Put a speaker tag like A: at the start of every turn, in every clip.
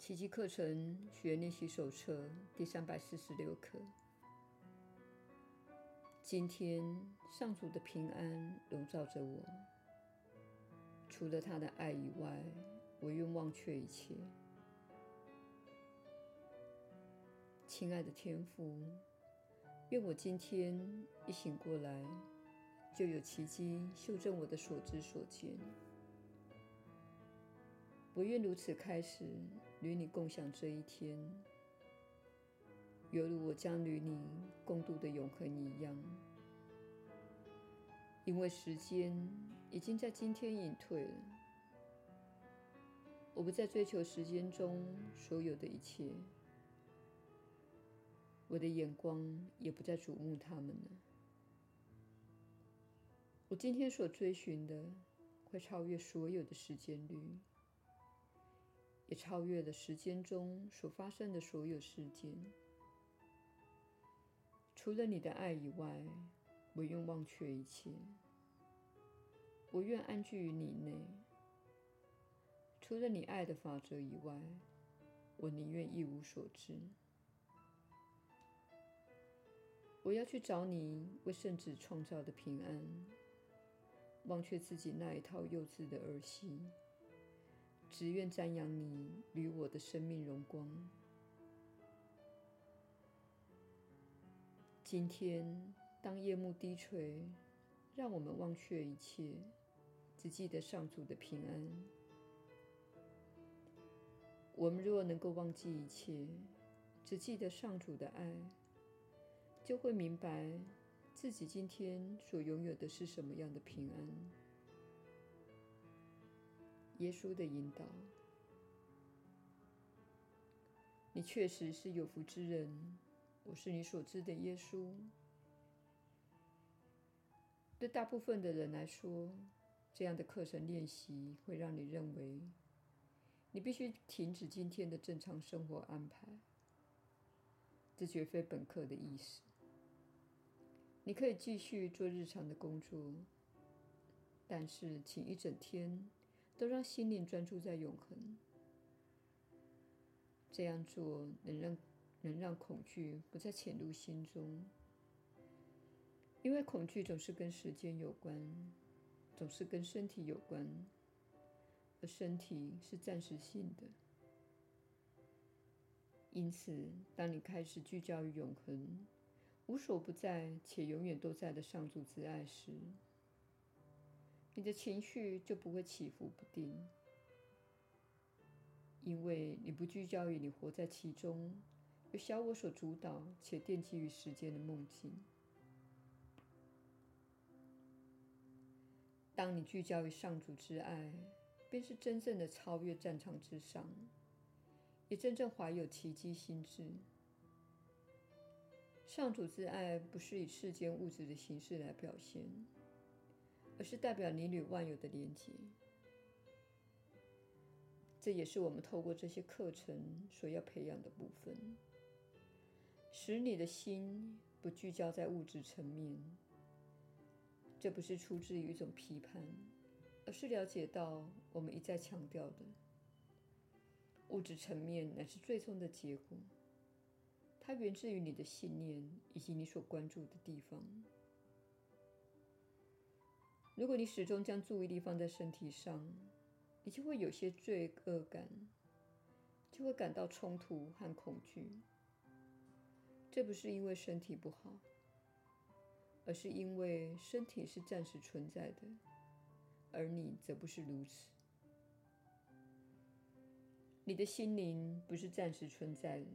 A: 奇迹课程学练习手册第三百四十六课。今天上主的平安笼罩着我，除了他的爱以外，我愿忘却一切。亲爱的天父，愿我今天一醒过来，就有奇迹修正我的所知所见。我愿如此开始与你共享这一天，犹如我将与你共度的永恒一样。因为时间已经在今天隐退了，我不再追求时间中所有的一切，我的眼光也不再瞩目他们了。我今天所追寻的，会超越所有的时间率。也超越了时间中所发生的所有事件。除了你的爱以外，我愿忘却一切。我愿安居于你内。除了你爱的法则以外，我宁愿一无所知。我要去找你为圣子创造的平安，忘却自己那一套幼稚的儿戏。只愿瞻仰你与我的生命荣光。今天，当夜幕低垂，让我们忘却一切，只记得上主的平安。我们若能够忘记一切，只记得上主的爱，就会明白自己今天所拥有的是什么样的平安。耶稣的引导，你确实是有福之人。我是你所知的耶稣。对大部分的人来说，这样的课程练习会让你认为你必须停止今天的正常生活安排。这绝非本课的意思。你可以继续做日常的工作，但是请一整天。都让心灵专注在永恒。这样做能让能让恐惧不再潜入心中，因为恐惧总是跟时间有关，总是跟身体有关，而身体是暂时性的。因此，当你开始聚焦于永恒、无所不在且永远都在的上主之爱时，你的情绪就不会起伏不定，因为你不聚焦于你活在其中，由小我所主导且奠基于时间的梦境。当你聚焦于上主之爱，便是真正的超越战场之上，也真正怀有奇迹心智。上主之爱不是以世间物质的形式来表现。而是代表你与万有的连接，这也是我们透过这些课程所要培养的部分，使你的心不聚焦在物质层面。这不是出自于一种批判，而是了解到我们一再强调的，物质层面乃是最终的结果，它源自于你的信念以及你所关注的地方。如果你始终将注意力放在身体上，你就会有些罪恶感，就会感到冲突和恐惧。这不是因为身体不好，而是因为身体是暂时存在的，而你则不是如此。你的心灵不是暂时存在的，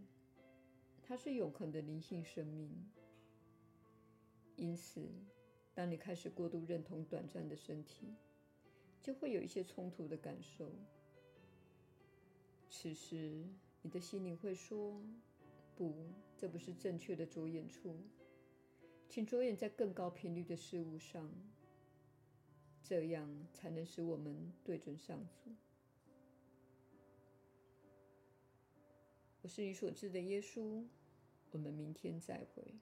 A: 它是永恒的灵性生命。因此，当你开始过度认同短暂的身体，就会有一些冲突的感受。此时，你的心灵会说：“不，这不是正确的着眼处，请着眼在更高频率的事物上，这样才能使我们对准上主。”我是你所知的耶稣。我们明天再会。